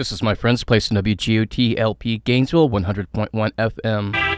This is my friend's place in WGOT LP Gainesville 100.1 FM.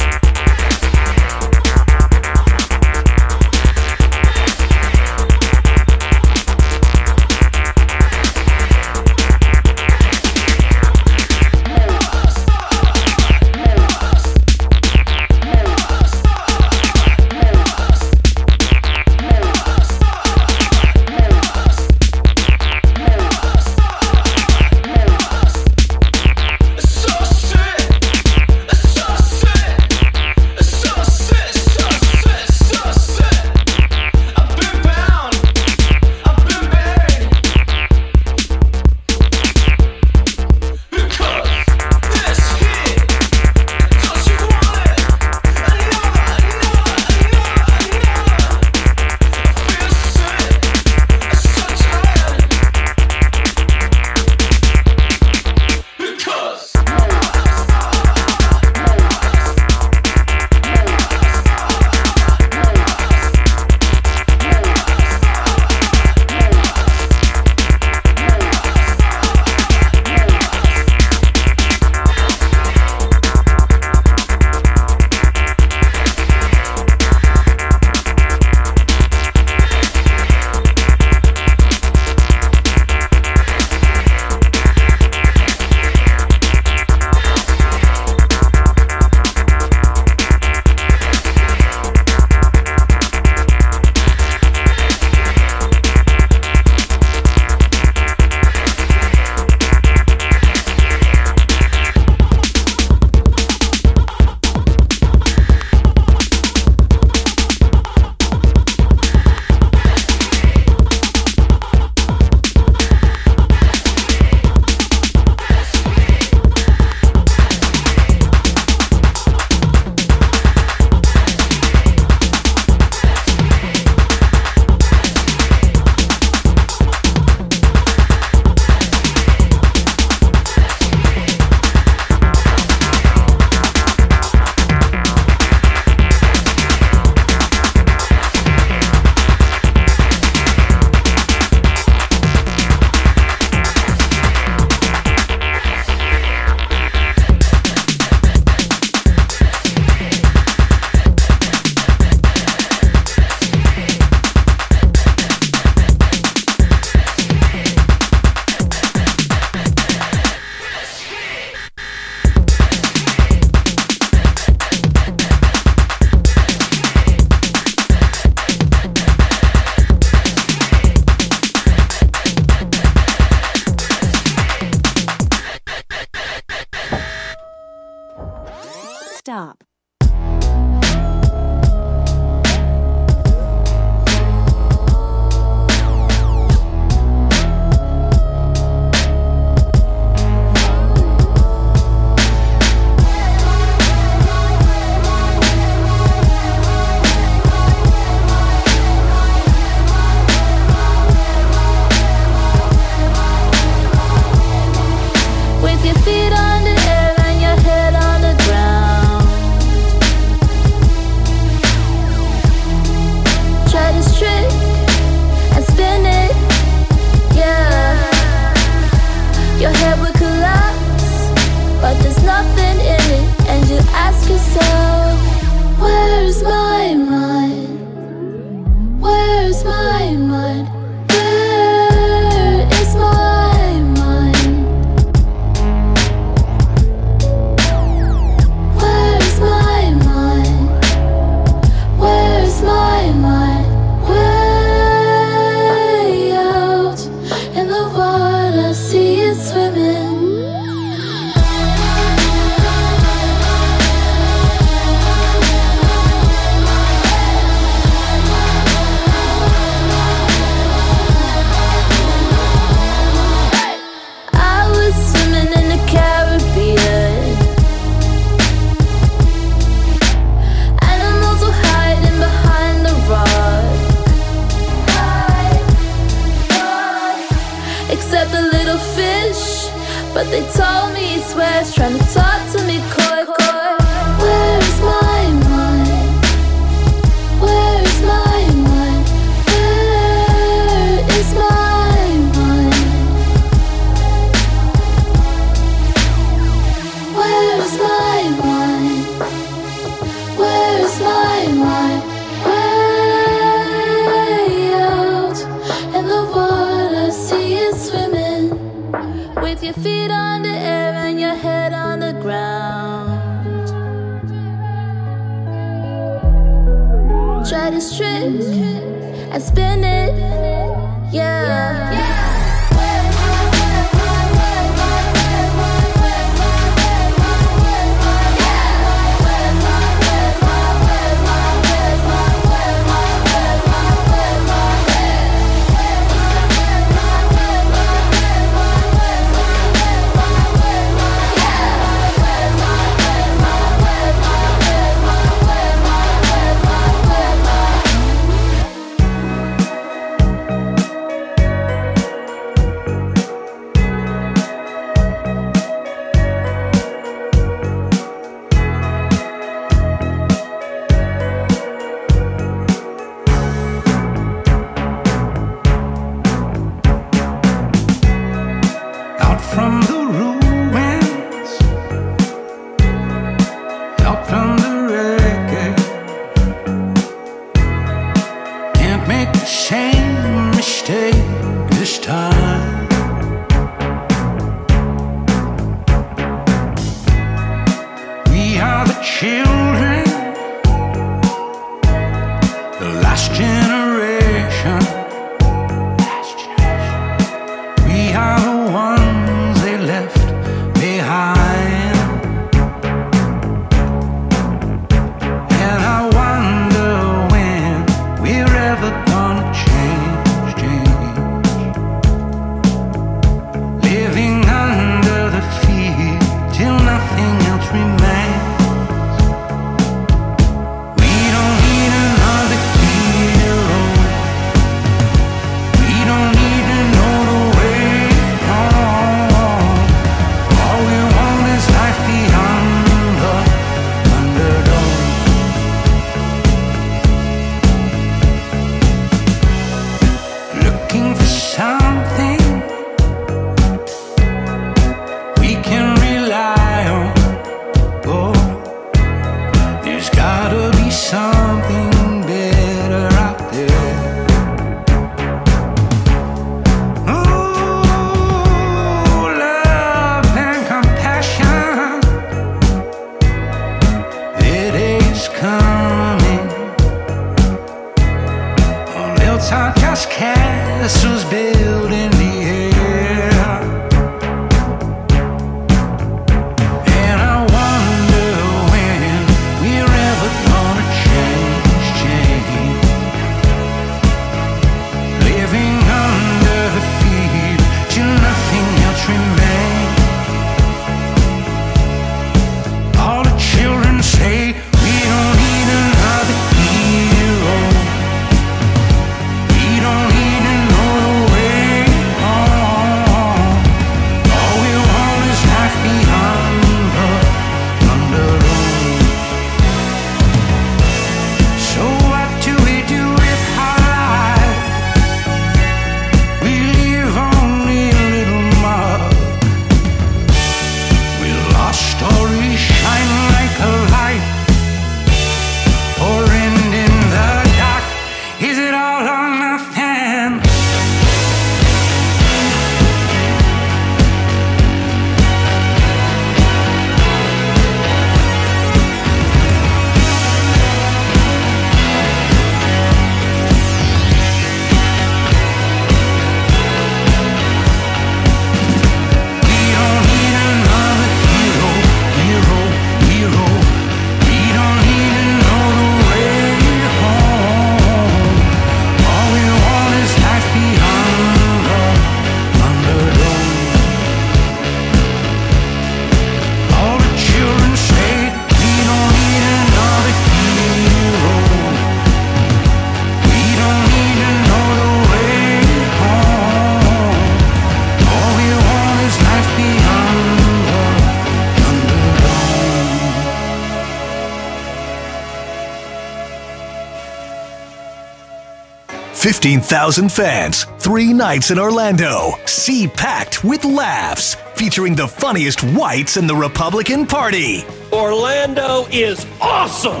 15,000 fans, three nights in Orlando. Sea packed with laughs, featuring the funniest whites in the Republican Party. Orlando is awesome.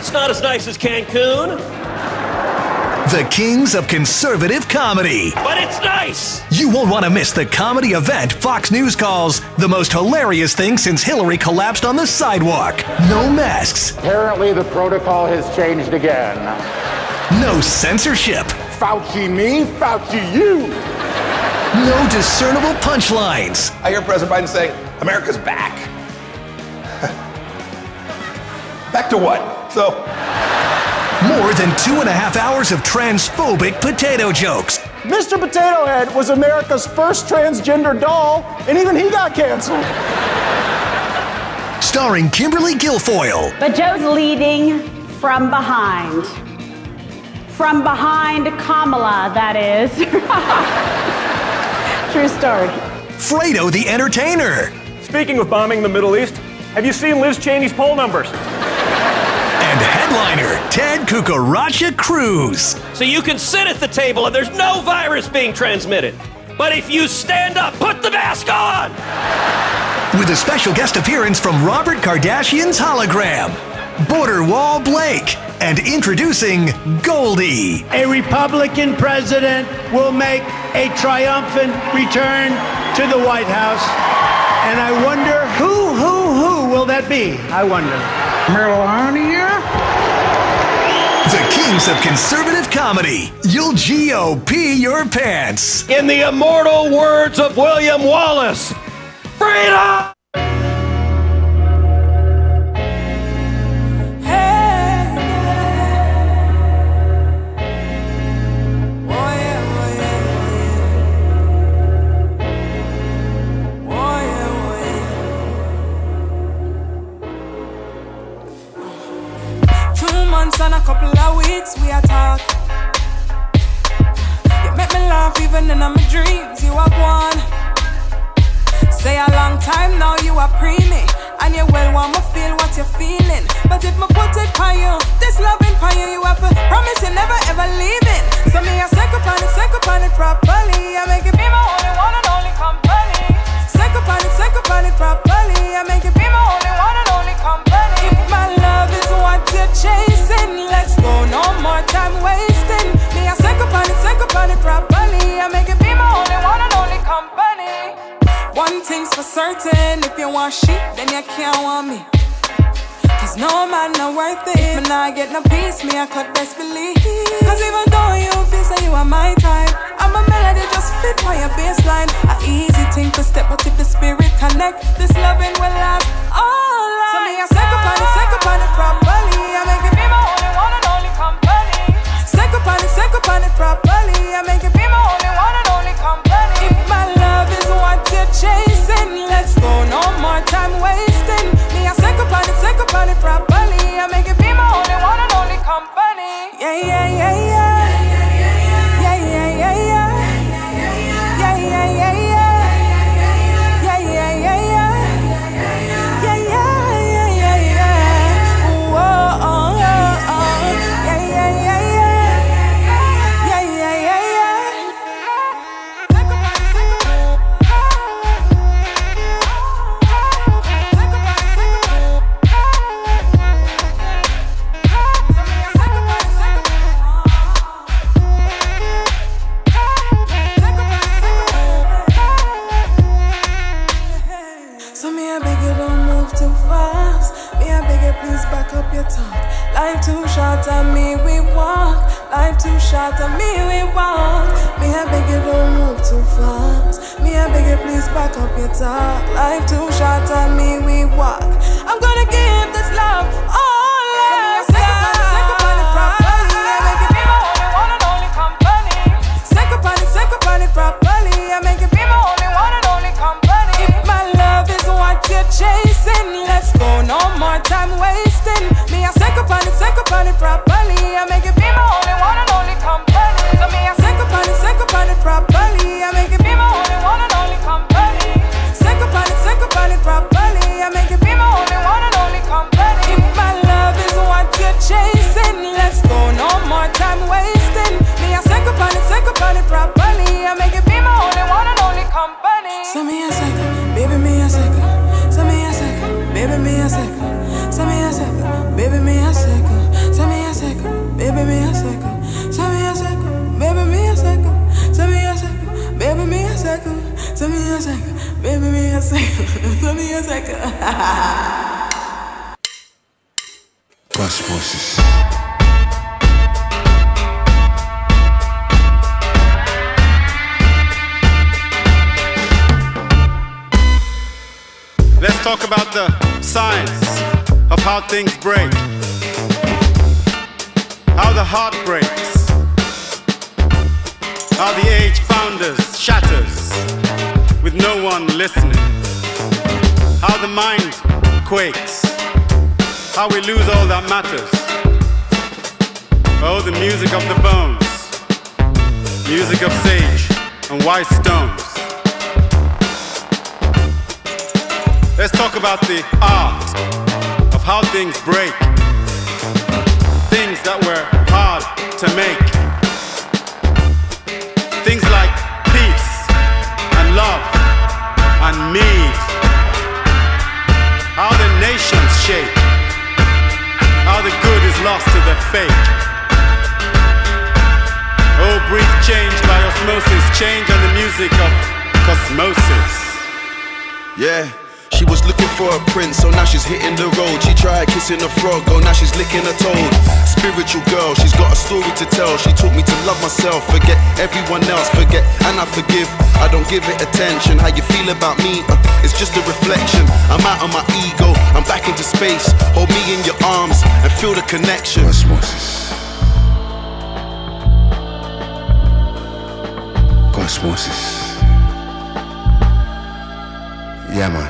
It's not as nice as Cancun, The kings of conservative comedy. but it's nice. You won't want to miss the comedy event Fox News calls the most hilarious thing since Hillary collapsed on the sidewalk. No masks, Apparently, the protocol has changed again. no censorship, Fauci me, Fauci you. no discernible punchlines. I hear President Biden saying, America's back. back to what? So, More than two and a half hours of transphobic potato jokes. Mr. Potato Head was America's first transgender doll, and even he got canceled. Starring Kimberly Guilfoyle, But Joe's leading from behind. From behind Kamala, that is. True story. Fredo the Entertainer, Speaking of bombing the Middle East, have you seen Liz Cheney's poll numbers? and headliner Ted Cucaracha Cruz. So you can sit at the table and there's no virus being transmitted. But if you stand up, put the mask on. With a special guest appearance from Robert Kardashian's hologram, Border Wall Blake, and introducing Goldie. A Republican president will make a triumphant return to the White House. And I wonder who, who, who will that be? I wonder. Melania? The kings of conservative comedy. You'll GOP your pants. In the immortal words of William Wallace, freedom! Couple of weeks we are talk. You make me laugh even in my dreams. You are one. Say a long time now you are pre me. And you well want me feel what you're feeling. But if me put it by you, this loving by you, you have to promise you never ever leaving. So me I suck upon it, suck upon it properly. I make it be my only one and only company. Suck upon it, suck upon it properly. I make it be my only one and only company. If my love what you're chasing, let's go. No more time wasting. Me I suck upon it, suck upon it properly. I make it be my only one and only company. One thing's for certain, if you want sheep, then you can't want me. Cause no man not worth it. Me not get no peace, me I could best believe. Cause even though you feel say you are my type, I'm a melody just fit for your baseline. A easy thing to step, but if the spirit connect, this loving will last all life. So me I suck upon it, suck upon it properly. I make responses. Yeah, man.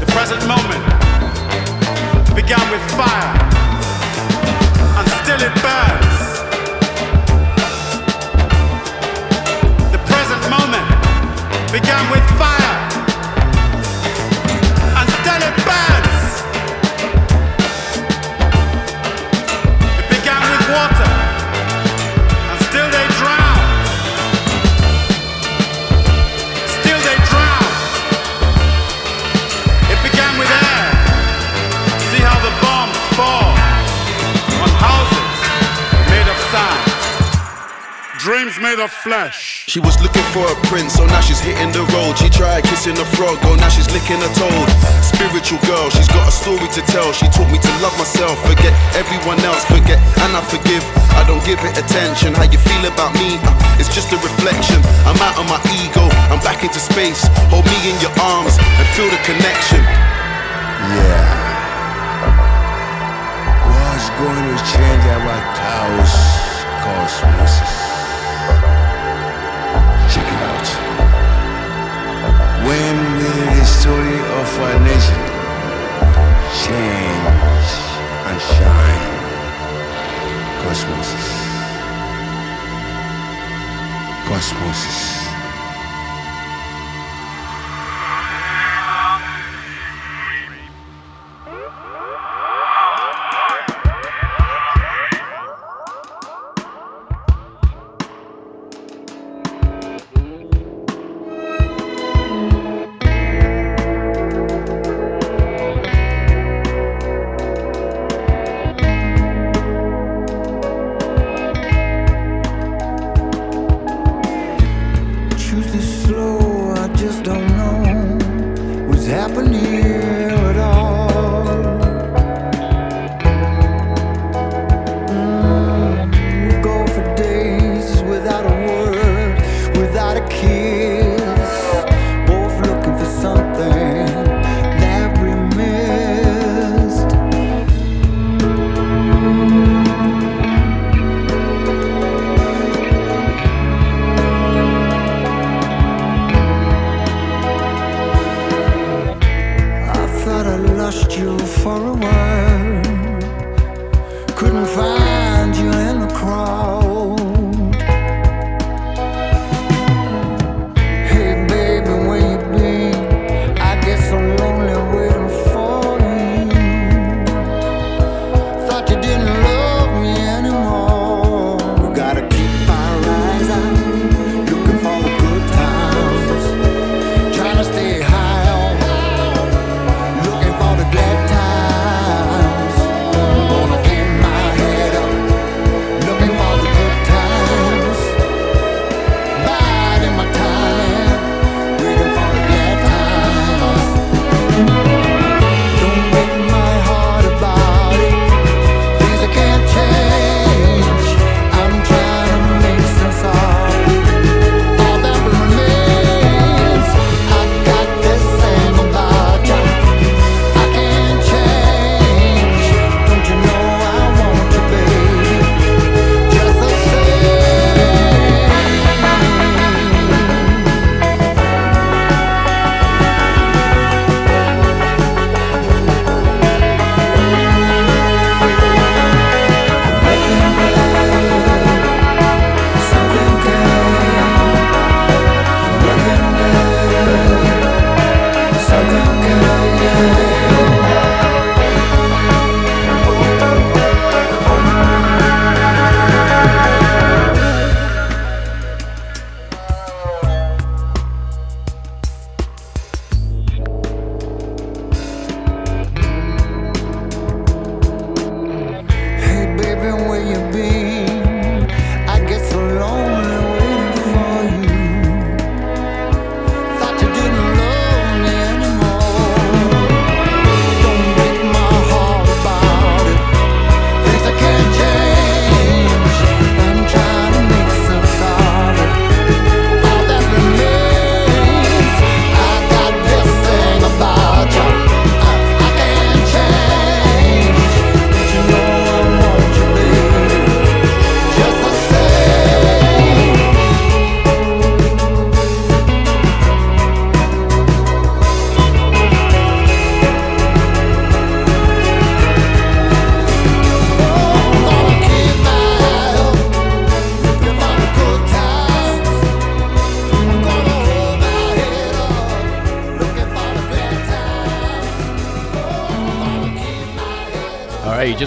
The present moment began with fire, and still it burns. The present moment began with fire. made of flesh. She was looking for a prince, so now she's hitting the road. She tried kissing a frog, oh now she's licking a toad. Spiritual girl, she's got a story to tell. She taught me to love myself, forget everyone else, forget and I forgive. I don't give it attention. How you feel about me? Uh, it's just a reflection. I'm out of my ego, I'm back into space. Hold me in your arms and feel the connection. Yeah. What's going to change our cosmos? When will the story of our nation change and shine? Cosmos. Cosmos.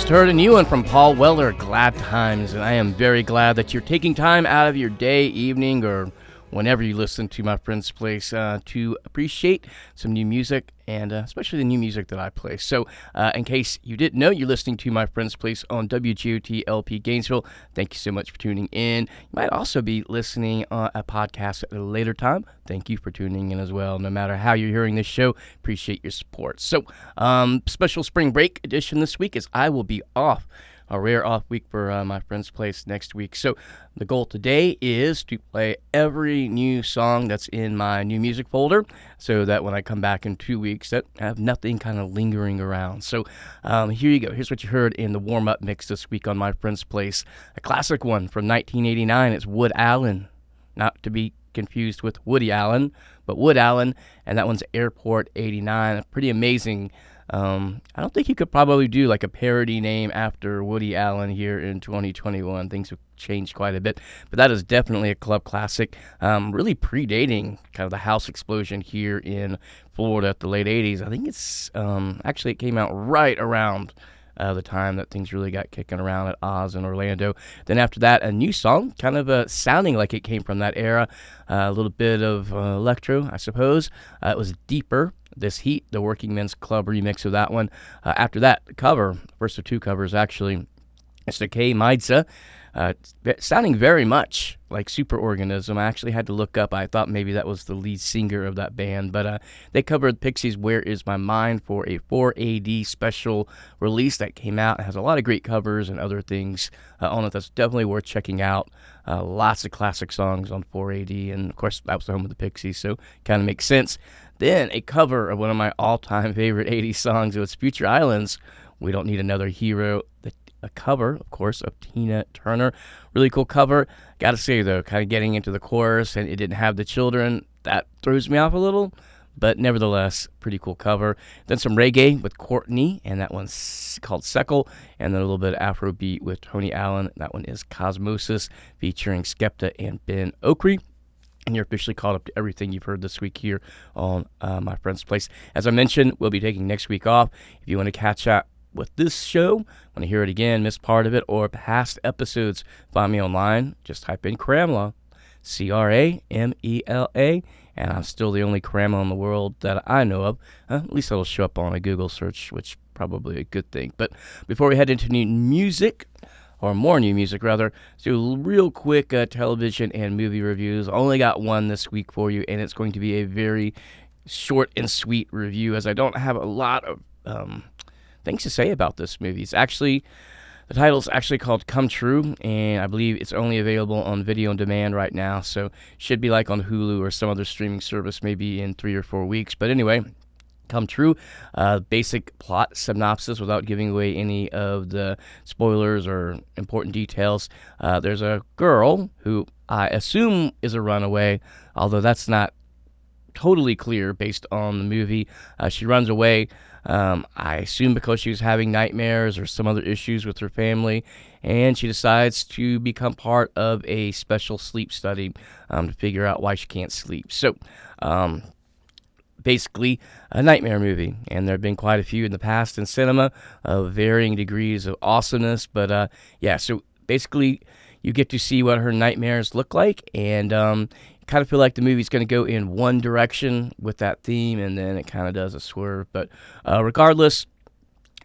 Just heard a new one from Paul Weller, Glad Times, and I am very glad that you're taking time out of your day, evening, or whenever you listen to my friend's place uh, to appreciate some new music and uh, especially the new music that I play. So, uh, in case you didn't know, you're listening to my friend's place on WGOT LP Gainesville. Thank you so much for tuning in. You might also be listening on a podcast at a later time. Thank you for tuning in as well. No matter how you're hearing this show, appreciate your support. So, um, special spring break edition this week is I will be off a rare off week for uh, my friend's place next week. So the goal today is to play every new song that's in my new music folder, so that when I come back in two weeks, that I have nothing kind of lingering around. So um, here you go. Here's what you heard in the warm up mix this week on my friend's place. A classic one from 1989. It's Wood Allen, not to be confused with Woody Allen, but Wood Allen, and that one's Airport 89. A pretty amazing um, I don't think you could probably do like a parody name after Woody Allen here in 2021. Things have changed quite a bit, but that is definitely a club classic. Um, really predating kind of the house explosion here in Florida at the late 80s. I think it's um, actually it came out right around. Uh, the time that things really got kicking around at Oz and Orlando. Then after that, a new song, kind of uh, sounding like it came from that era. Uh, a little bit of uh, electro, I suppose. Uh, it was deeper this Heat, the Working Men's Club remix of that one. After that, cover, first of two covers actually, Tkay Maidza. Sounding very much like Superorganism. I actually had to look up. I thought maybe that was the lead singer of that band, but uh, they covered Pixies' "Where Is My Mind" for a 4AD special release that came out. It has a lot of great covers and other things uh, on it. That's definitely worth checking out. Uh, lots of classic songs on 4AD, and of course that was the home of the Pixies, so kind of makes sense. Then a cover of one of my all-time favorite 80s songs. It was Future Islands. We don't need another hero. The, a cover, of course, of Tina Turner. Really cool cover. Got to say though, kind of getting into the chorus and it didn't have the children. That throws me off a little, but nevertheless, pretty cool cover. Then some reggae with Courtney, and that one's called Seckle. And then a little bit of Afrobeat with Tony Allen. That one is Cosmosis, featuring Skepta and Ben Okri and you're officially caught up to everything you've heard this week here on uh, My Friend's Place. As I mentioned, we'll be taking next week off. If you want to catch up with this show, want to hear it again, miss part of it, or past episodes, find me online. Just type in Cramela, C R A M E L A, and I'm still the only Cramela in the world that I know of. Uh, at least it'll show up on a Google search, which probably a good thing. But before we head into new music, or more new music rather. So real quick uh, television and movie reviews. Only got one this week for you, and it's going to be a very short and sweet review, as I don't have a lot of um, things to say about this movie. It's actually the title's actually called Come True, and I believe it's only available on video on demand right now. So should be like on Hulu or some other streaming service, maybe in three or four weeks. But anyway, come true. Uh, basic plot synopsis without giving away any of the spoilers or important details. Uh, there's a girl who I assume is a runaway, although that's not totally clear based on the movie. Uh, she runs away. Um, I assume because she was having nightmares or some other issues with her family, and she decides to become part of a special sleep study um, to figure out why she can't sleep. So, um, basically a nightmare movie. And there have been quite a few in the past in cinema of varying degrees of awesomeness. But uh, yeah, so basically, you get to see what her nightmares look like, and um, kind of feel like the movie's going to go in one direction with that theme, and then it kind of does a swerve. But uh, regardless,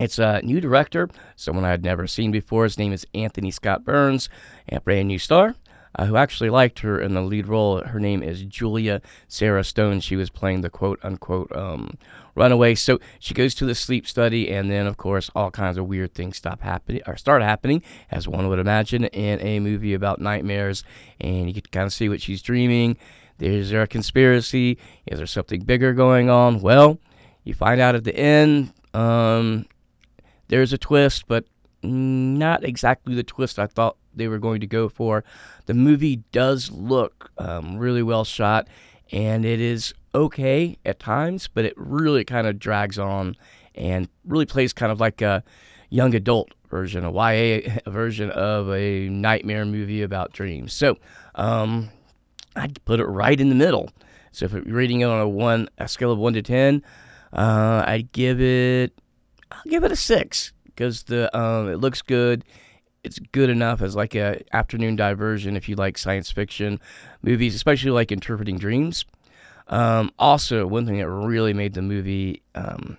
it's a new director, someone I had never seen before. His name is Anthony Scott Burns, a brand new star uh, who actually liked her in the lead role. Her name is Julia Sarah Stone. She was playing the quote unquote um, runaway. So she goes to the sleep study, and then of course all kinds of weird things stop happening or start happening, as one would imagine in a movie about nightmares. And you can kind of see what she's dreaming. Is there a conspiracy? Is there something bigger going on? Well, you find out at the end. Um, there's a twist, but not exactly the twist I thought they were going to go for. The movie does look um, really well shot, and it is okay at times, but it really kind of drags on and really plays kind of like a young adult version, a YA version of a nightmare movie about dreams. So um, I'd put it right in the middle. So if you're rating it on a one, a scale of one to ten, uh, I'd give it, I'll give it a six because the um, it looks good. It's good enough as like a afternoon diversion if you like science fiction movies, especially like interpreting dreams. Um, also, one thing that really made the movie um,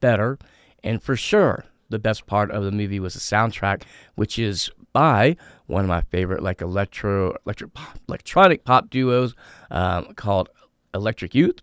better, and for sure the best part of the movie was the soundtrack, which is by one of my favorite like electro electric pop, electronic pop duos um, called Electric Youth.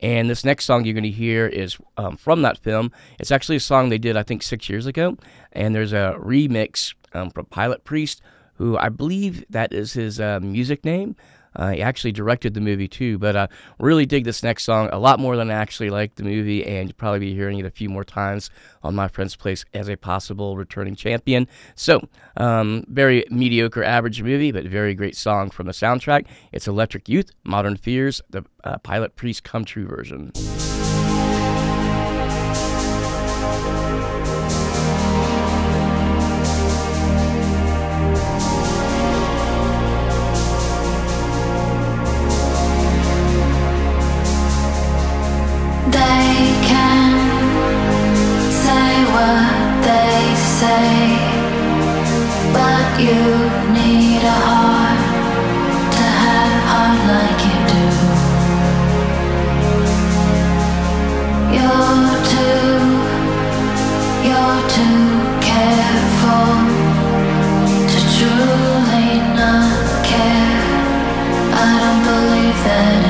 And this next song you're going to hear is um, from that film. It's actually a song they did, I think, six years ago. And there's a remix um, from Pilotpriest, who I believe that is his uh, music name. Uh, he actually directed the movie too, but I really dig this next song a lot more than I actually like the movie, and you'll probably be hearing it a few more times on My Friend's Place as a possible returning champion. So, um, very mediocre, average movie, but very great song from the soundtrack. It's Electric Youth, Modern Fears, the uh, Pilotpriest Come True version. I don't believe that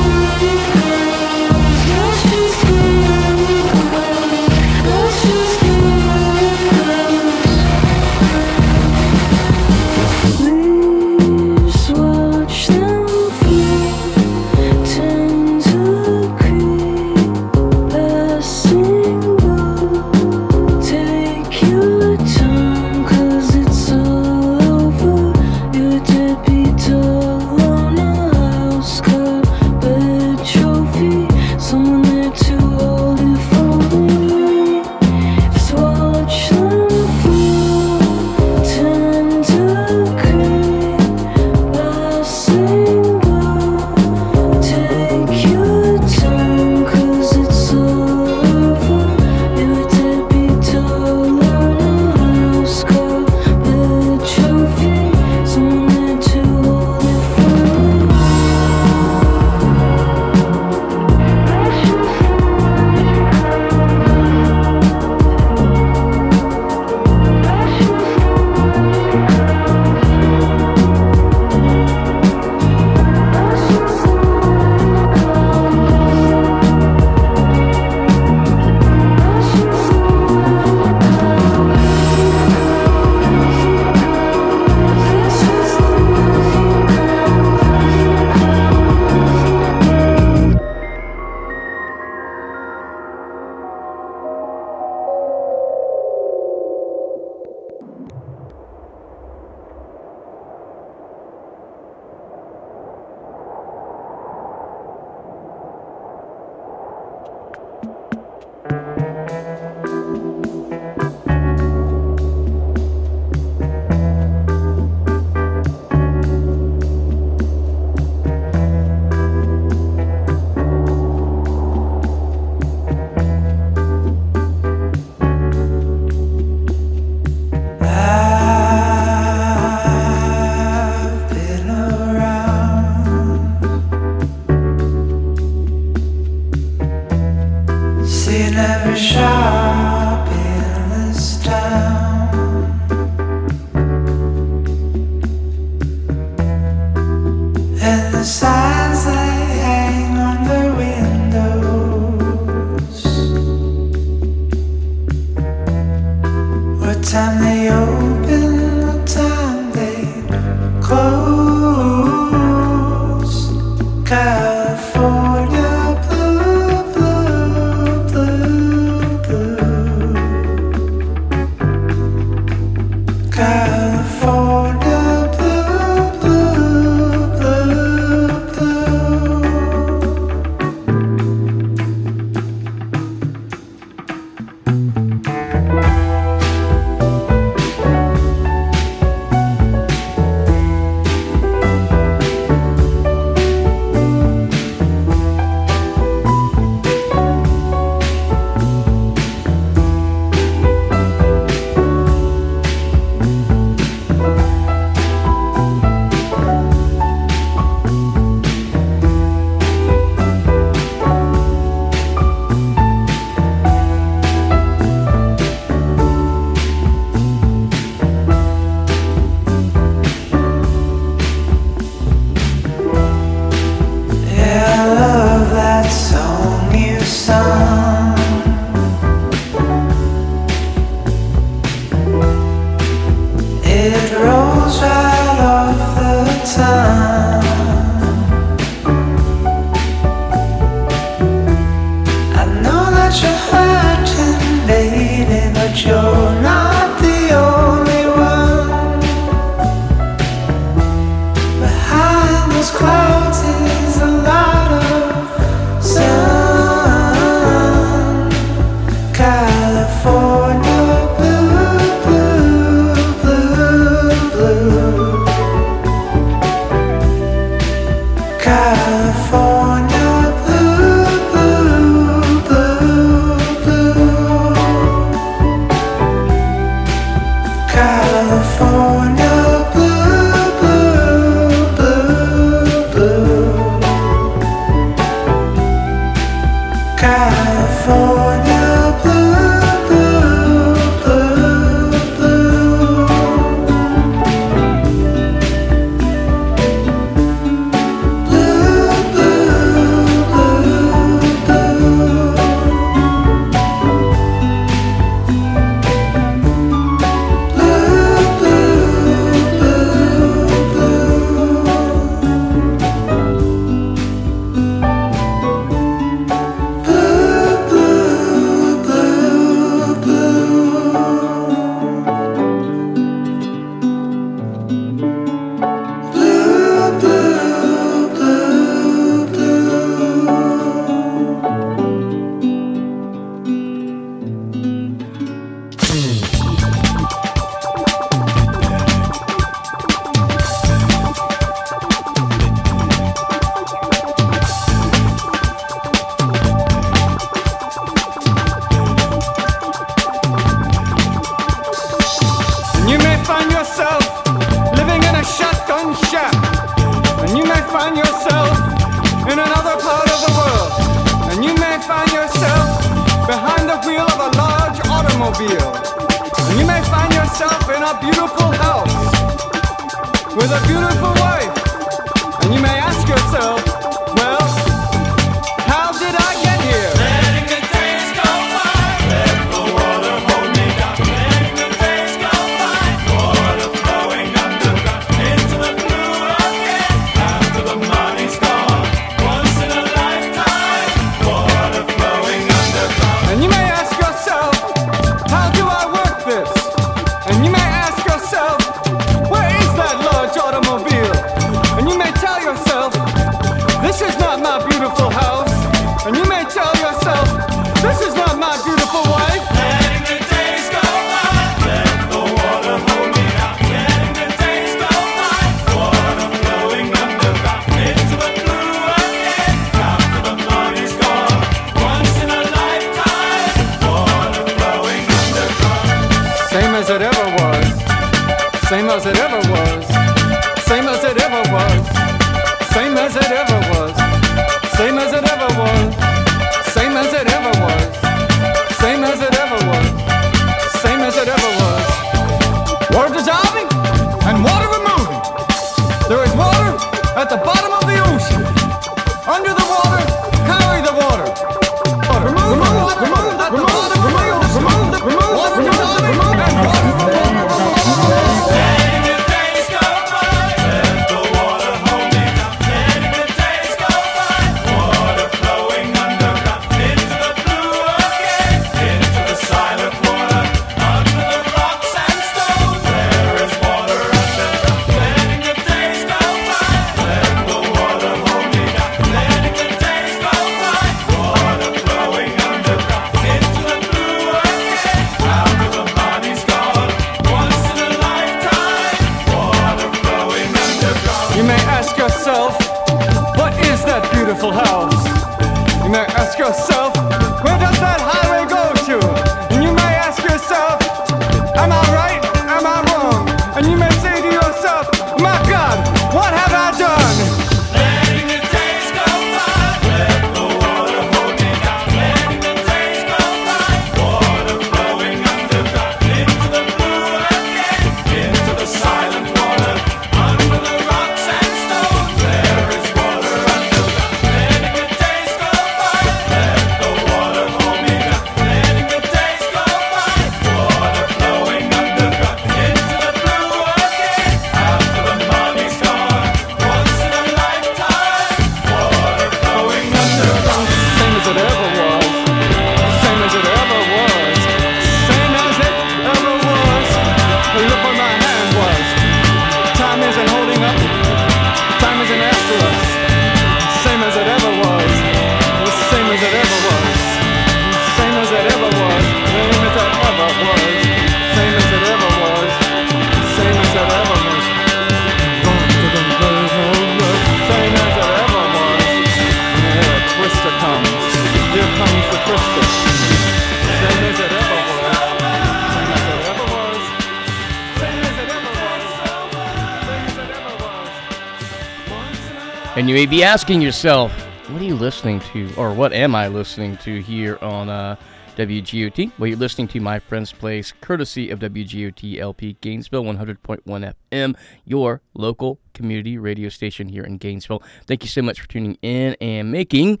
asking yourself, what are you listening to, or what am I listening to here on uh, WGOT? Well, you're listening to My Friend's Place, courtesy of WGOT LP Gainesville 100.1 FM, your local community radio station here in Gainesville. Thank you so much for tuning in and making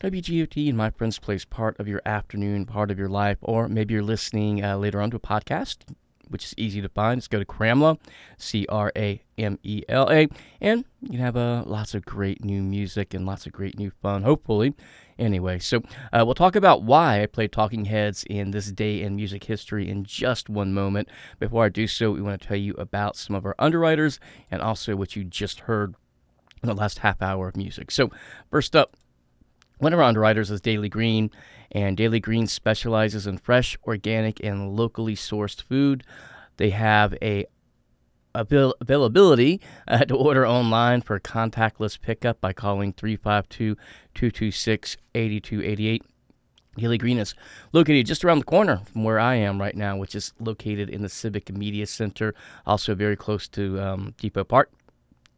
WGOT and My Friend's Place part of your afternoon, part of your life, or maybe you're listening uh, later on to a podcast which is easy to find. Just go to Cramela, C R A M E L A, and you can have uh, lots of great new music and lots of great new fun, hopefully. Anyway, so uh, we'll talk about why I played Talking Heads in this day in music history in just one moment. Before I do so, we want to tell you about some of our underwriters and also what you just heard in the last half hour of music. So, first up, one of our underwriters is Daily Green, and Daily Green specializes in fresh, organic, and locally sourced food. They have a avail- availability uh, to order online for contactless pickup by calling 352 226 8288. Daily Green is located just around the corner from where I am right now, which is located in the Civic Media Center, also very close to um, Depot Park.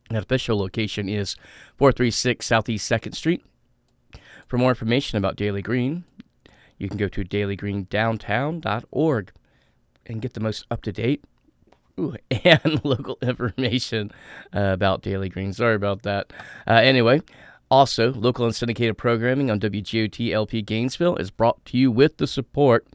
That official location is 436 Southeast 2nd Street. For more information about Daily Green, you can go to dailygreendowntown.org and get the most up to date and local information uh, about Daily Green. Sorry about that. Uh, anyway, also, local and syndicated programming on WGOT LP Gainesville is brought to you with the support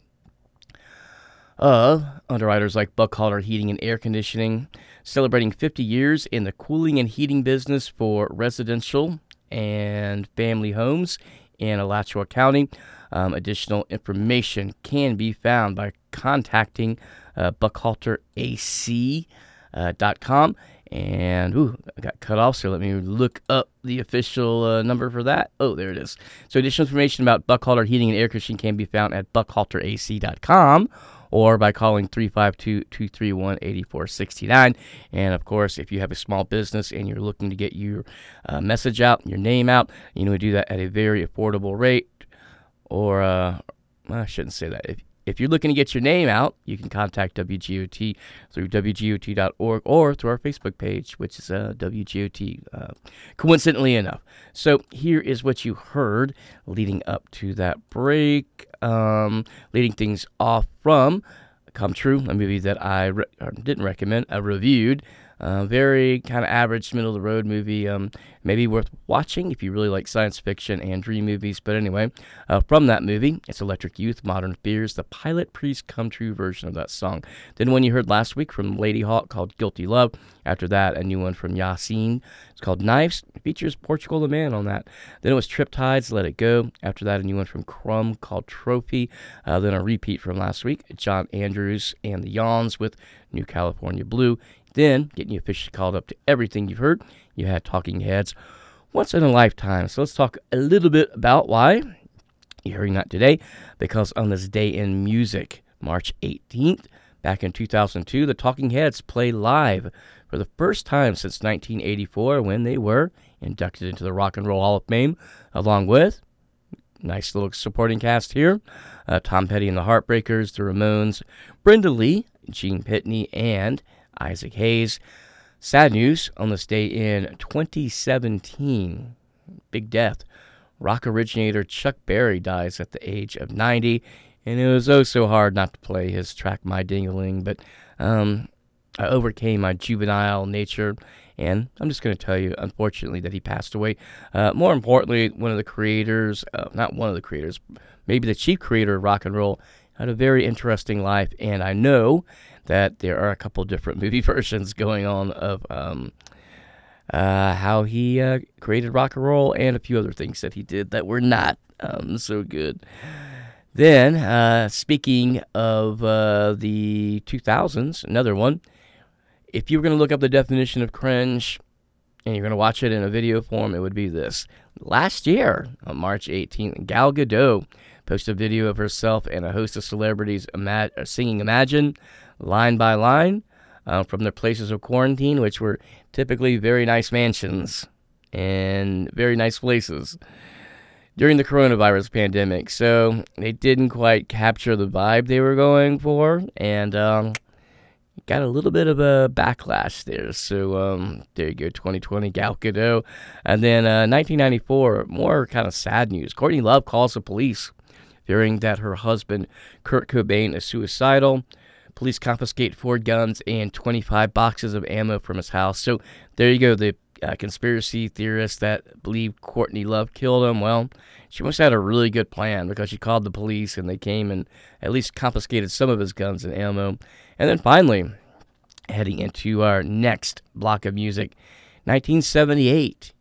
of underwriters like Buckhalter Heating and Air Conditioning, celebrating 50 years in the cooling and heating business for residential and family homes in Alachua County. Um, additional information can be found by contacting uh, buckhalterac.com. And ooh, I got cut off, so let me look up the official uh, number for that. Oh, there it is. So additional information about Buckhalter Heating and Air Conditioning can be found at buckhalterac.com or by calling 352-231-8469. And of course, if you have a small business and you're looking to get your uh, message out, your name out, you know, do that at a very affordable rate. Or uh, I shouldn't say that. If if you're looking to get your name out, you can contact WGOT through WGOT.org or through our Facebook page, which is uh, WGOT, uh, coincidentally enough. So here is what you heard leading up to that break, um, leading things off from Come True, a movie that I re- didn't recommend, I reviewed. Uh, very kind of average, middle of the road movie. Um, maybe worth watching if you really like science fiction and dream movies. But anyway, uh, from that movie, it's Electric Youth, Modern Fears, the Pilotpriest Come True version of that song. Then one you heard last week from Ladyhawke called Guilty Love. After that, a new one from Yasin. It's called Knives. It features Portugal the Man on that. Then it was Triptides, Let It Go. After that, a new one from Crumb called Trophy. Uh, then a repeat from last week, John Andrews and the Yawns with New California Blue. Then, getting you officially called up to everything you've heard, you had Talking Heads once in a lifetime. So let's talk a little bit about why you're hearing that today. Because on this day in music, March 18th, back in 2002, the Talking Heads play live for the first time since 1984 when they were inducted into the Rock and Roll Hall of Fame, along with nice little supporting cast here uh, Tom Petty and the Heartbreakers, the Ramones, Brenda Lee, Gene Pitney, and Isaac Hayes. Sad news on this day in 2017. Big death. Rock originator Chuck Berry dies at the age of 90, and it was oh so hard not to play his track My Dingaling, but um, I overcame my juvenile nature, and I'm just going to tell you, unfortunately, that he passed away. Uh, more importantly, one of the creators, uh, not one of the creators, maybe the chief creator of rock and roll, had a very interesting life, and I know that there are a couple different movie versions going on of um, uh, how he uh, created rock and roll and a few other things that he did that were not um, so good. Then, uh, speaking of uh, the 2000s, another one. If you were going to look up the definition of cringe and you're going to watch it in a video form, it would be this. Last year, on March 18th, Gal Gadot posted a video of herself and a host of celebrities ima- singing Imagine line by line uh, from their places of quarantine, which were typically very nice mansions and very nice places during the coronavirus pandemic. So they didn't quite capture the vibe they were going for. And um, got a little bit of a backlash there. So um, there you go, 2020, Gal Gadot. And then uh, 1994, more kind of sad news. Courtney Love calls the police, fearing that her husband, Kurt Cobain, is suicidal. Police confiscate four guns and 25 boxes of ammo from his house. So there you go, the uh, conspiracy theorists that believe Courtney Love killed him. Well, she must have had a really good plan because she called the police and they came and at least confiscated some of his guns and ammo. And then finally, heading into our next block of music, 1978,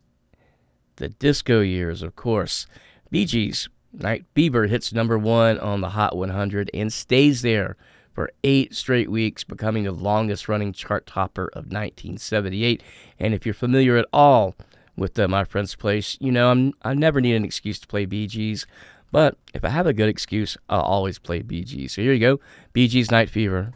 the disco years, of course. Bee Gees, Night Fever hits number one on the Hot 100 and stays there for eight straight weeks, becoming the longest running chart topper of 1978. And if you're familiar at all with uh, My Friend's Place, you know I'm, I never need an excuse to play Bee Gees. But if I have a good excuse, I'll always play Bee Gees. So here you go Bee Gees Night Fever.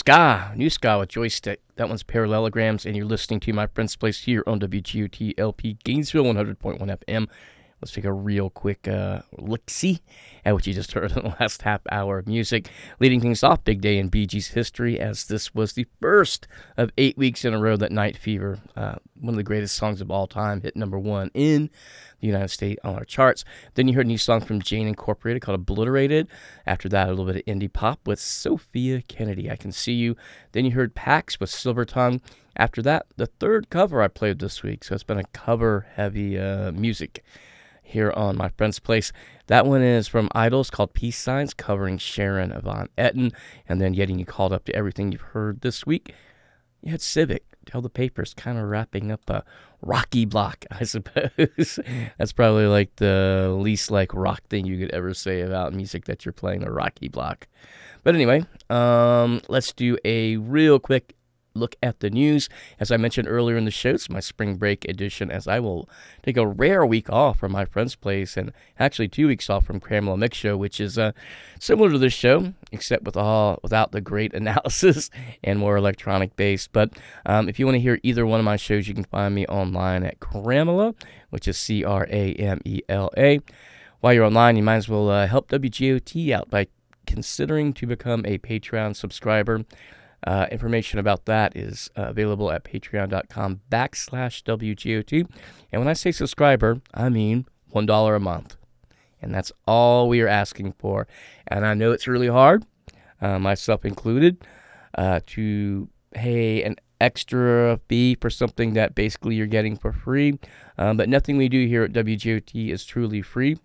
Ska, new ska with joystick. That one's Parallelograms, and you're listening to my Friend's Place here on WGOT LP Gainesville 100.1 FM. Let's take a real quick uh, look see at what you just heard in the last half hour of music. Leading things off, big day in Gees history, as this was the first of eight weeks in a row that Night Fever, uh, one of the greatest songs of all time, hit number one in the United States on our charts. Then you heard a new song from Jane Incorporated called Obliterated. After that, a little bit of indie pop with Sophia Kennedy, I Can See You. Then you heard Pax with Silver Tongue. After that, the third cover I played this week. So it's been a cover heavy uh, music here on My Friend's Place. That one is from IDLES called Peace Signs, covering Sharon Van Etten. And then getting you called up to everything you've heard this week. You had Civic, Tell the Papers, kind of wrapping up a rocky block, I suppose. That's probably like the least like rock thing you could ever say about music that you're playing a rocky block. But anyway, um, let's do a real quick look at the news. As I mentioned earlier in the show, it's my spring break edition as I will take a rare week off from my friend's place and actually two weeks off from Cramela Mix Show, which is uh, similar to this show, except with all without the great analysis and more electronic based. But um, if you want to hear either one of my shows, you can find me online at Cramela, which is C R A M E L A. While you're online, you might as well uh, help WGOT out by considering to become a Patreon subscriber. Uh, information about that is uh, available at patreon.com backslash WGOT. And when I say subscriber, I mean $1 a month. And that's all we are asking for. And I know it's really hard, uh, myself included, uh, to pay an extra fee for something that basically you're getting for free. Um, but nothing we do here at WGOT is truly free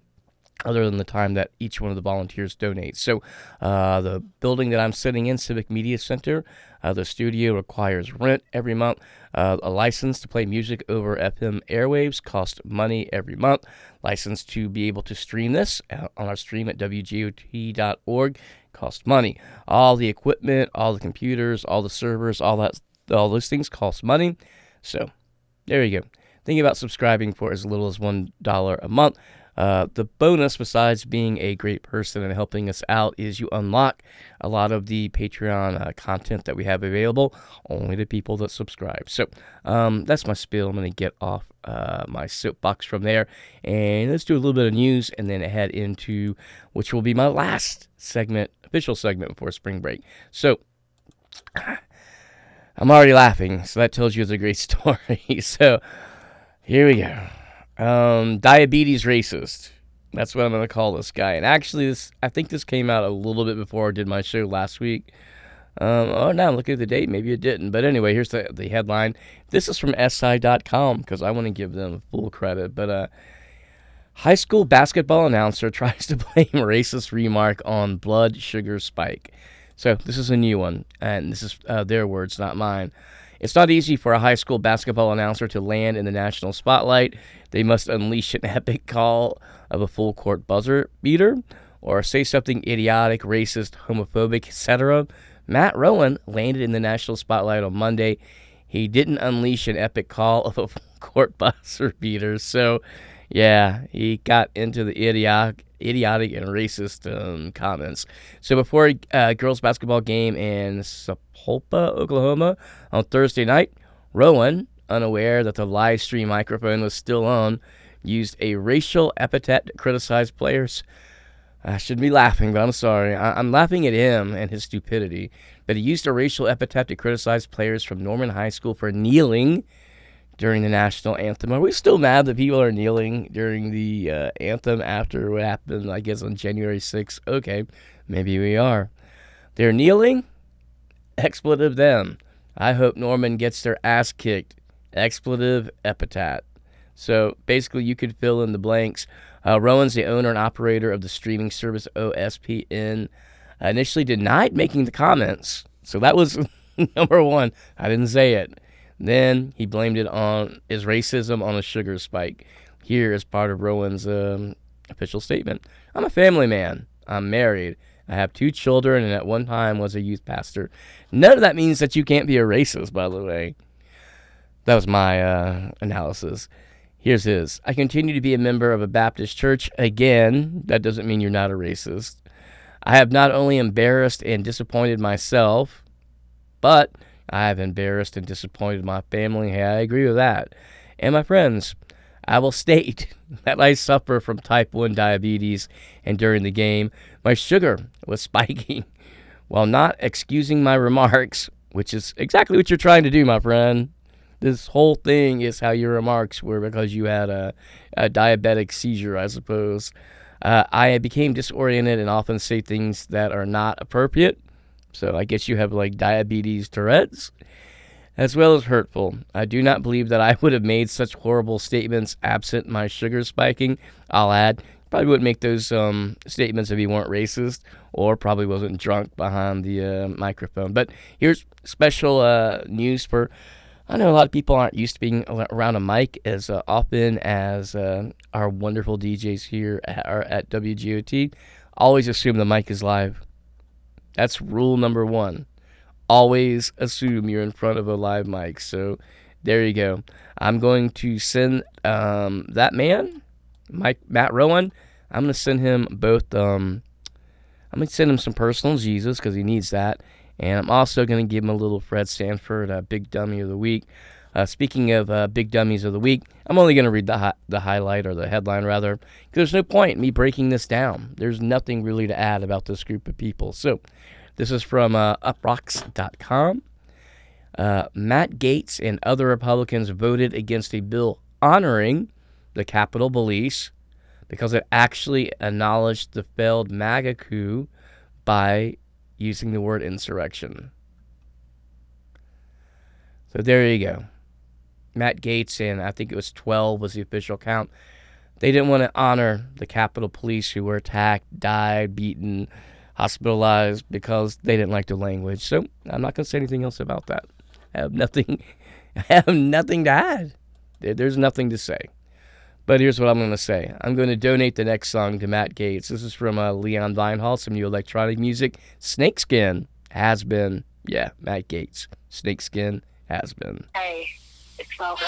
other than the time that each one of the volunteers donates. So, uh, the building that I'm sitting in, Civic Media Center, uh, the studio requires rent every month. Uh, a license to play music over FM airwaves costs money every month. License to be able to stream this uh, on our stream at WGOT.org costs money. All the equipment, all the computers, all the servers, all that, all those things cost money. So, there you go. Think about subscribing for as little as one dollar a month. Uh, the bonus, besides being a great person and helping us out, is you unlock a lot of the Patreon uh, content that we have available only to people that subscribe. So um, that's my spiel. I'm going to get off uh, my soapbox from there and let's do a little bit of news and then head into which will be my last segment, official segment before spring break. So. I'm already laughing, so that tells you it's a great story. so, here we go um, diabetes racist. That's what I'm to call this guy. And actually, this I think this came out a little bit before I did my show last week. Um, oh, now looking at the date. Maybe it didn't. But anyway, here's the, the headline. This is from SI.com because I want to give them full credit. But uh, high school basketball announcer tries to blame racist remark on blood sugar spike. So this is a new one, and this is uh, their words, not mine. It's not easy for a high school basketball announcer to land in the national spotlight. They must unleash an epic call of a full court buzzer beater or say something idiotic, racist, homophobic, etc. Matt Rowan landed in the national spotlight on Monday. He didn't unleash an epic call of a full court buzzer beater. So, yeah, he got into the idiotic, idiotic and racist um, comments. So before a uh, girls basketball game in Sapulpa, Oklahoma, on Thursday night, Rowan, unaware that the live stream microphone was still on, used a racial epithet to criticize players. I shouldn't be laughing, but I'm sorry. I- I'm laughing at him and his stupidity. But he used a racial epithet to criticize players from Norman High School for kneeling during the national anthem. Are we still mad that people are kneeling during the uh, anthem after what happened, I guess, on January 6th? Okay, maybe we are. They're kneeling? Expletive them. I hope Norman gets their ass kicked. Expletive epithet. So basically, you could fill in the blanks. Uh, Rowan's the owner and operator of the streaming service OSPN. Uh, initially denied making the comments. So that was number one. I didn't say it. Then he blamed it on his racism on a sugar spike. Here is part of Rowan's um, official statement I'm a family man. I'm married. I have two children and at one time was a youth pastor. None of that means that you can't be a racist, by the way. That was my uh, analysis. Here's his. I continue to be a member of a Baptist church. Again, that doesn't mean you're not a racist. I have not only embarrassed and disappointed myself, but I have embarrassed and disappointed my family. Hey, I agree with that. And my friends, I will state that I suffer from type 1 diabetes, and during the game, my sugar was spiking. While not excusing my remarks, which is exactly what you're trying to do, my friend, this whole thing is how your remarks were because you had a, a diabetic seizure, I suppose. Uh, I became disoriented and often say things that are not appropriate. So I guess you have like diabetes Tourette's, as well as hurtful. I do not believe that I would have made such horrible statements absent my sugar spiking. I'll add, probably wouldn't make those um, statements if you weren't racist or probably wasn't drunk behind the uh, microphone. But here's special uh, news for. I know a lot of people aren't used to being around a mic as uh, often as uh, our wonderful DJs here at, at WGOT. Always assume the mic is live. That's rule number one. Always assume you're in front of a live mic. So there you go. I'm going to send um, that man, Mike Matt Rowan. I'm going to send him both. Um, I'm going to send him some personal Jesus because he needs that. And I'm also going to give him a little Fred Sanford a Big Dummy of the Week. Uh, speaking of uh, Big Dummies of the Week, I'm only going to read the, hi- the highlight or the headline rather, there's no point in me breaking this down. There's nothing really to add about this group of people. So this is from uh, uproxx.com. Uh, Matt Gaetz and other Republicans voted against a bill honoring the Capitol Police because it actually acknowledged the failed MAGA coup by using the word insurrection. So there you go. Matt Gaetz and I think it was 12 was the official count. They didn't want to honor the Capitol Police who were attacked, died, beaten, hospitalized because they didn't like the language. So I'm not going to say anything else about that. I have nothing. I have nothing to add. There's nothing to say. But here's what I'm going to say. I'm going to donate the next song to Matt Gaetz. This is from uh, Leon Vynehall, some new electronic music. Snakeskin has been. Yeah, Matt Gaetz. Snakeskin has been. Hey, it's Velvet.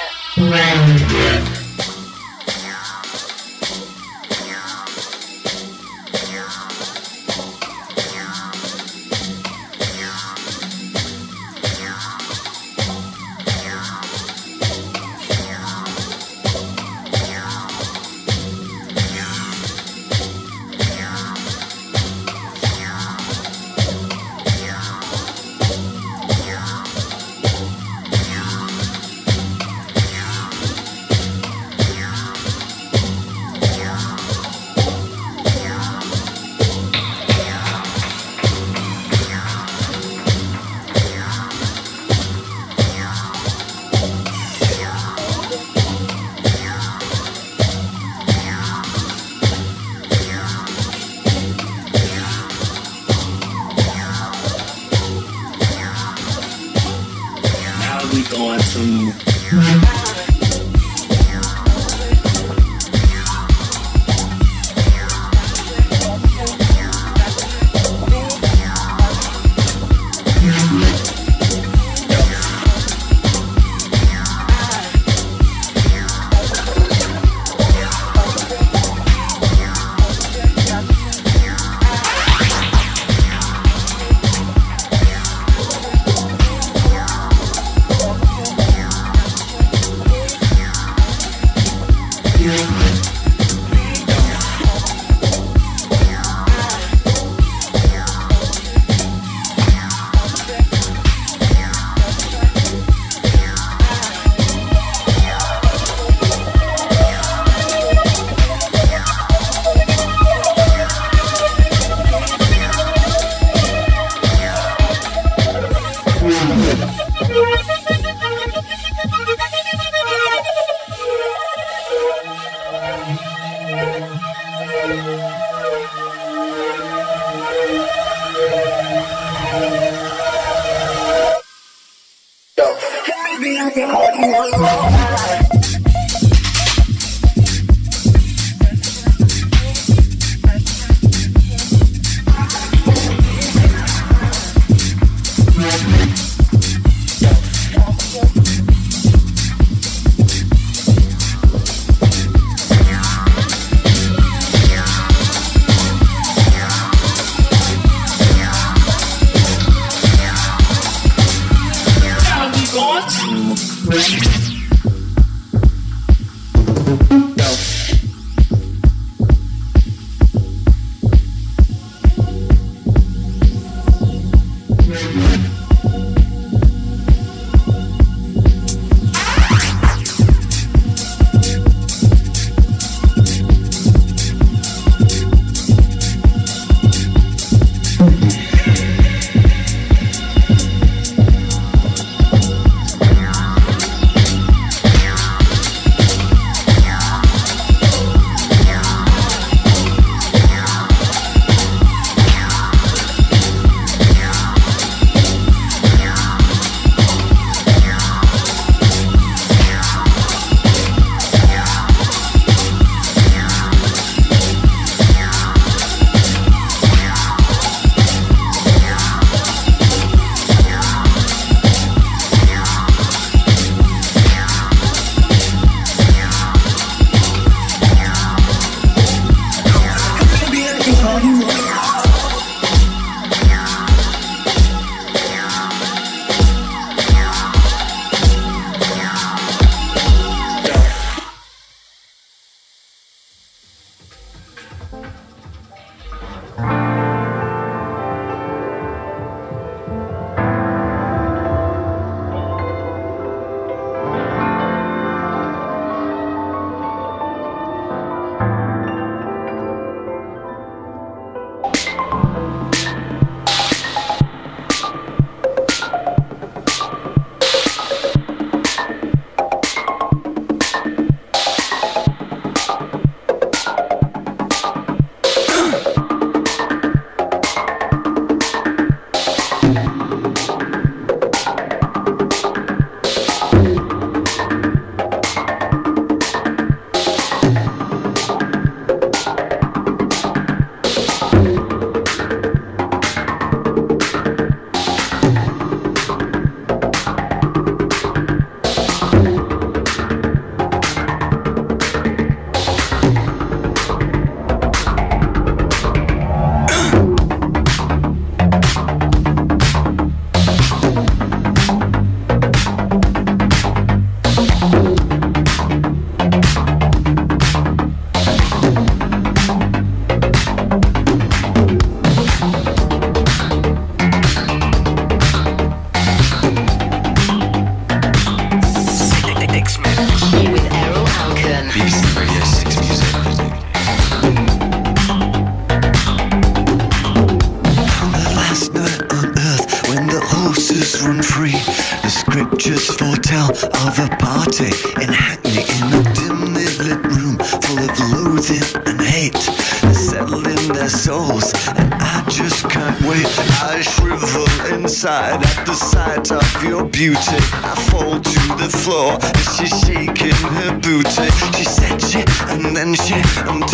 your beauty. I fall to the floor as she's shaking her booty. She said shit and then she. and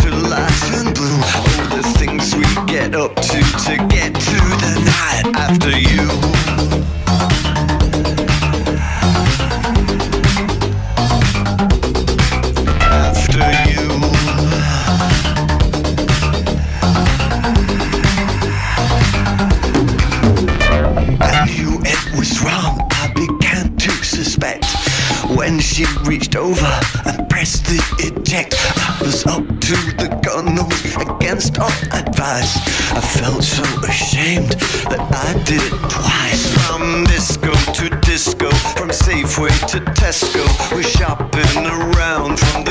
surprise. I felt so ashamed that I did it twice. From disco to disco, from Safeway to Tesco, we're shopping around from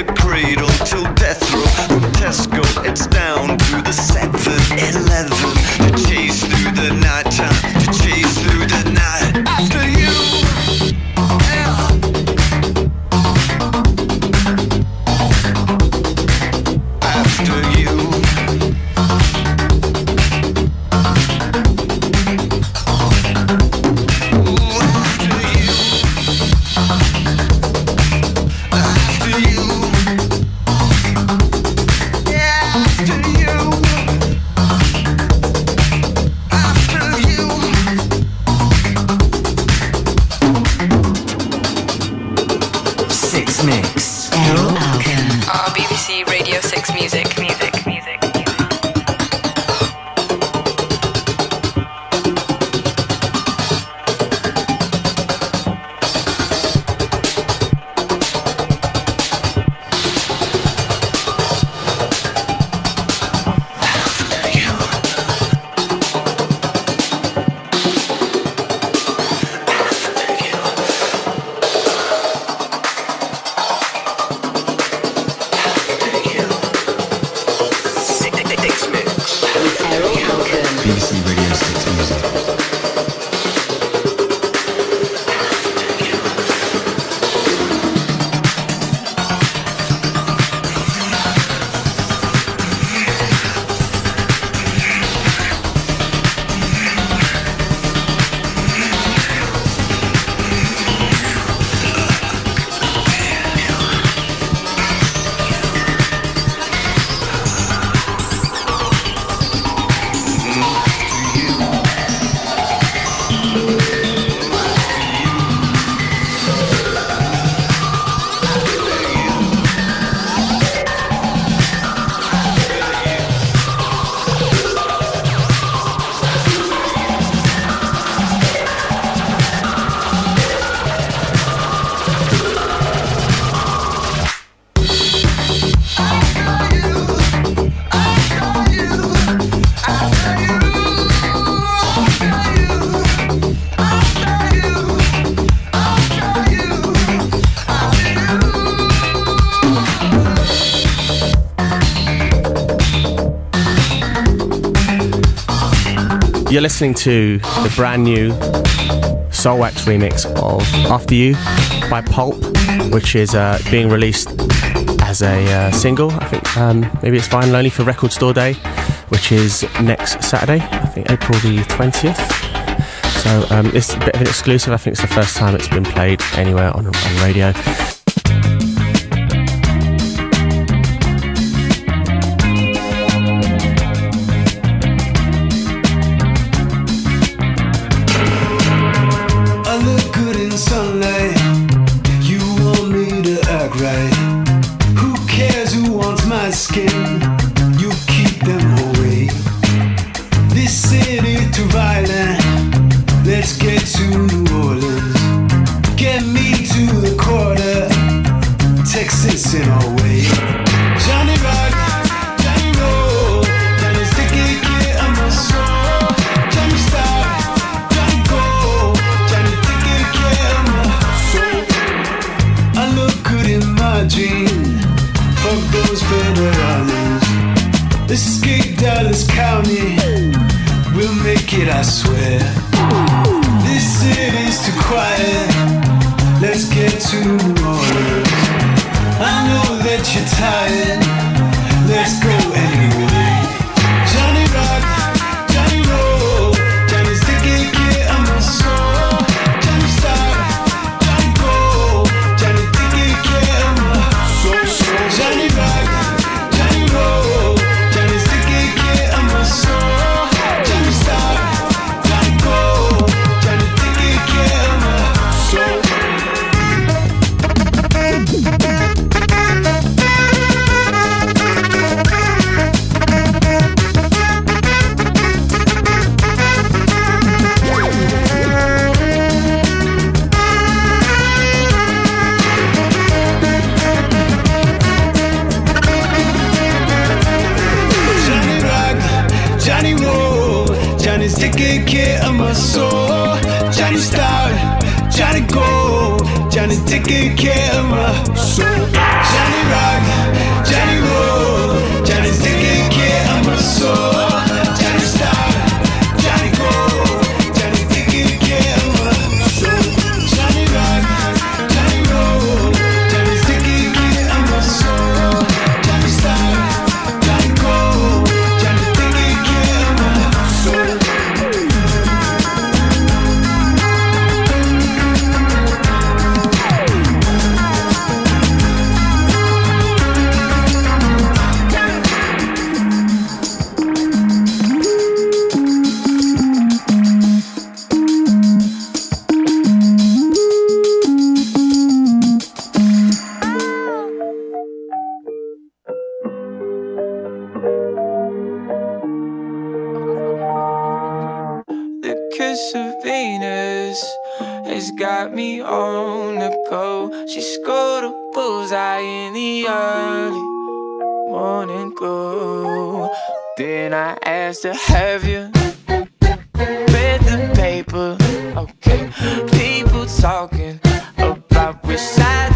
You're listening to the brand new Soulwax remix of After You by Pulp, which is uh, being released as a uh, single. I think um, maybe it's fine only for Record Store Day, which is next Saturday, I think April the 20th. So um, it's a bit of an exclusive. I think it's the first time it's been played anywhere on, on radio. Then I asked to have you read the paper. Okay, people talking about which side.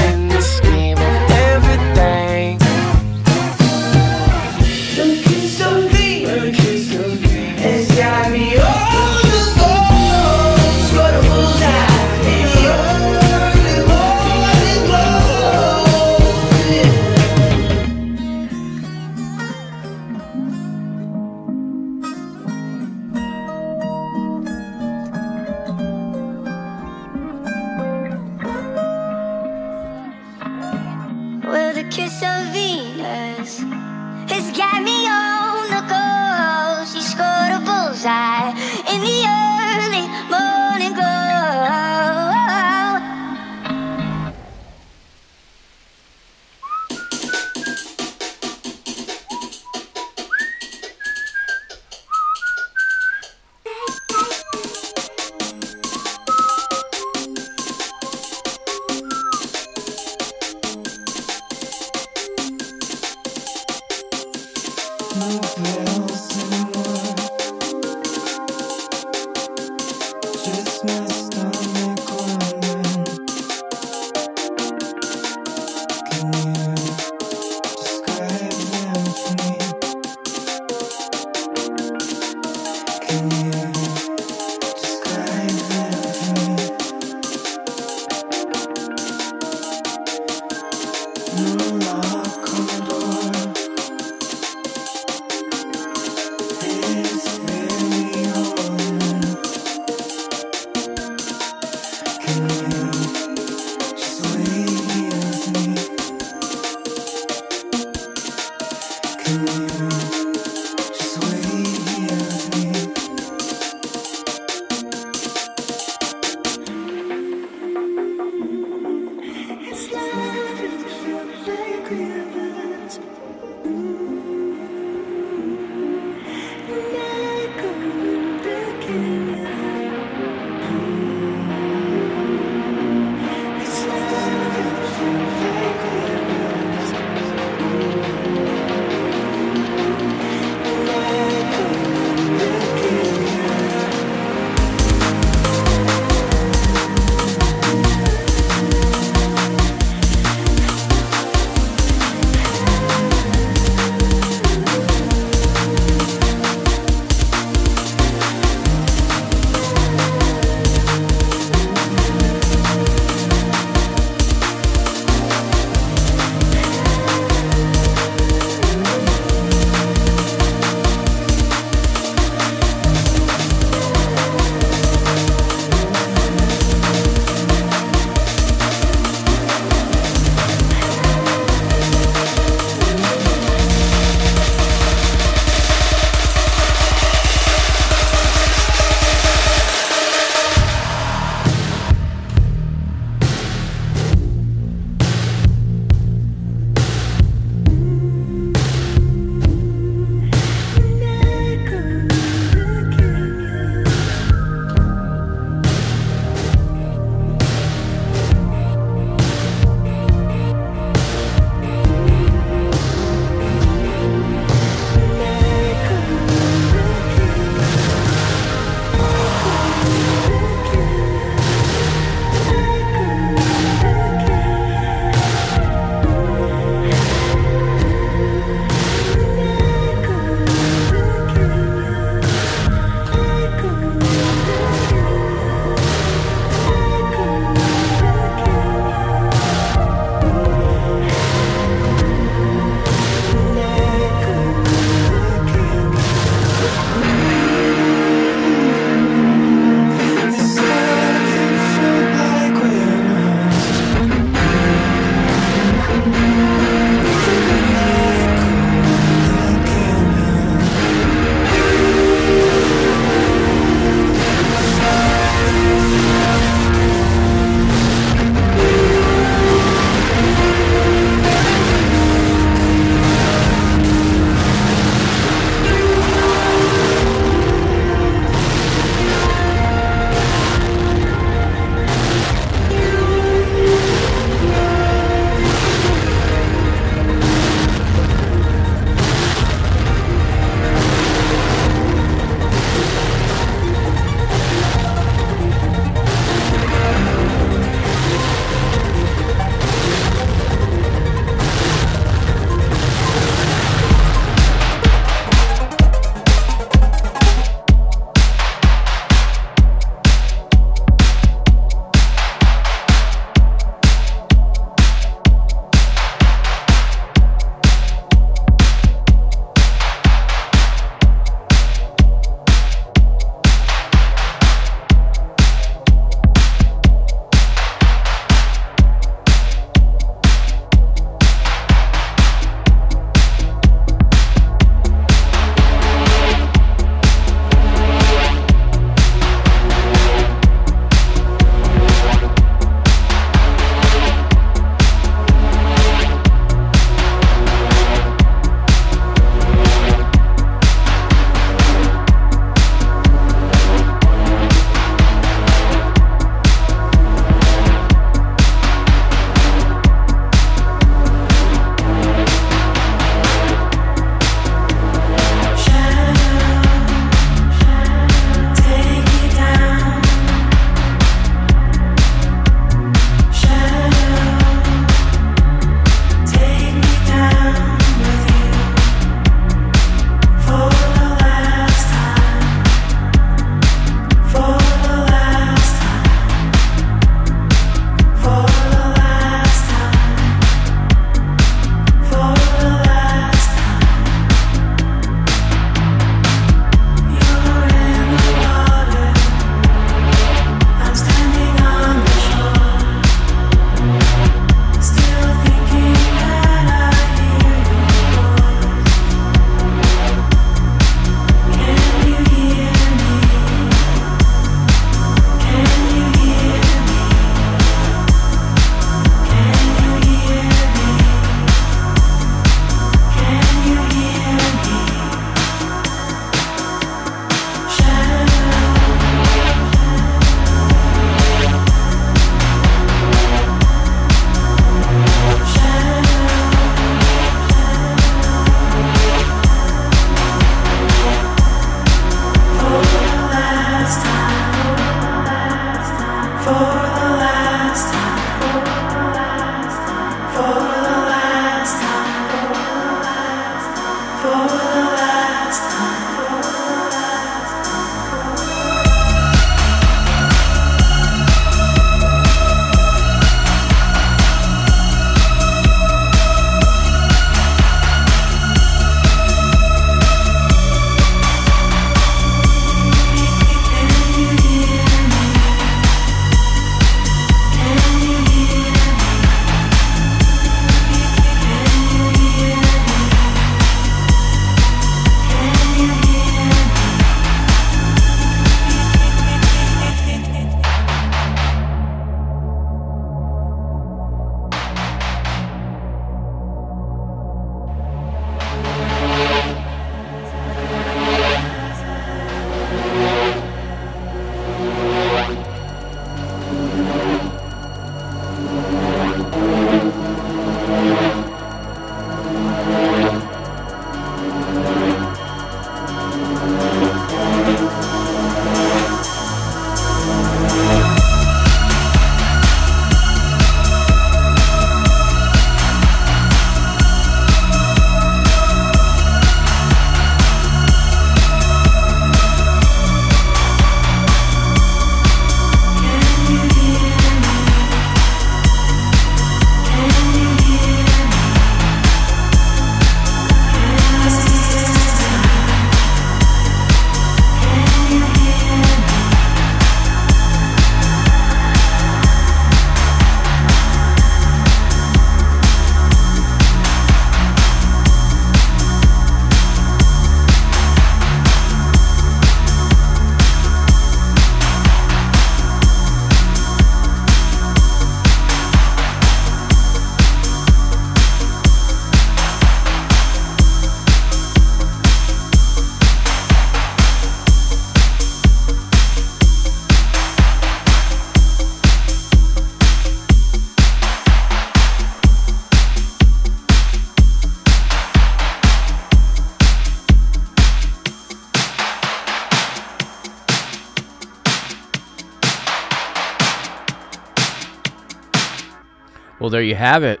Well, there you have it.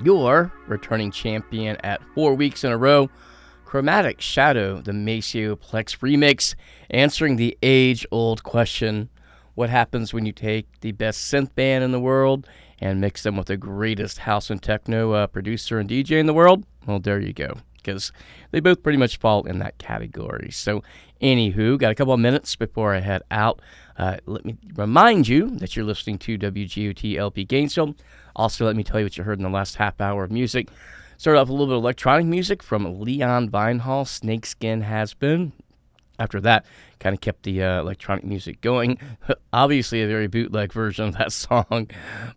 Your returning champion at four weeks in a row, Chromatic Shadow, the Maceo Plex remix, answering the age old question what happens when you take the best synth band in the world and mix them with the greatest house and techno uh, producer and DJ in the world? Well, there you go. Because they both pretty much fall in that category. So, anywho, got a couple of minutes before I head out. Uh, let me remind you that you're listening to WGOT LP Gainesville. Also, let me tell you what you heard in the last half hour of music. Started off a little bit of electronic music from Leon Vynehall, Snakeskin Has Been. After that, kind of kept the uh, electronic music going. Obviously, a very bootleg version of that song,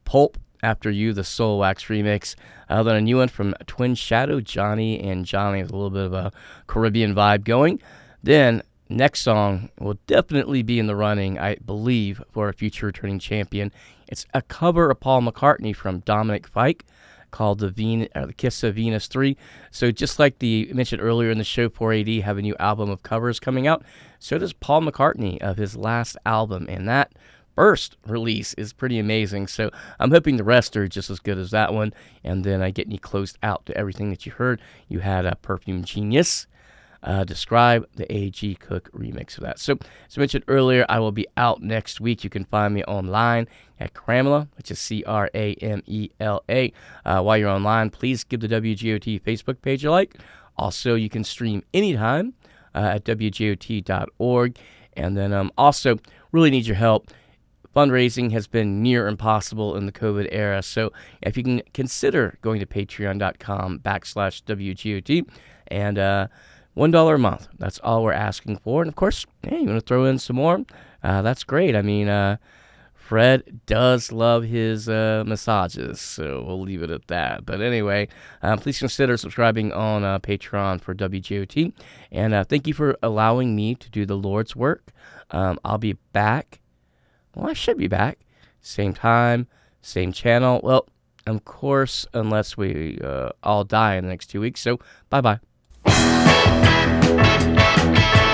Pulp After You, the Soulwax remix. Uh, then a new one from Twin Shadow, Johnny and Johnny, with a little bit of a Caribbean vibe going. Then, next song will definitely be in the running, I believe, for a future returning champion. It's a cover of Paul McCartney from Dominic Fike called the or uh, the Kiss of Venus 3. So just like the mentioned earlier in the show, 4AD have a new album of covers coming out. So does Paul McCartney of his last album, and that first release is pretty amazing. So I'm hoping the rest are just as good as that one. And then I get you closed out to everything that you heard. You had a Perfume Genius uh, describe the A.G. Cook remix of that. So, as mentioned earlier, I will be out next week. You can find me online at Cramela, which is C R A M E L A. Uh, while you're online, please give the WGOT Facebook page a like. Also, you can stream anytime uh, at WGOT.org. And then um, also, really need your help fundraising has been near impossible in the COVID era. So if you can consider going to patreon.com backslash WGOT and uh, $1 a month. That's all we're asking for. And of course, hey, you want to throw in some more? Uh, that's great. I mean, uh, Fred does love his uh, massages, so we'll leave it at that. But anyway, uh, please consider subscribing on uh, Patreon for WGOT. And uh, thank you for allowing me to do the Lord's work. Um, I'll be back. Well, I should be back. Same time, same channel. Well, of course, unless we uh, all die in the next two weeks. So, bye bye. Thank you.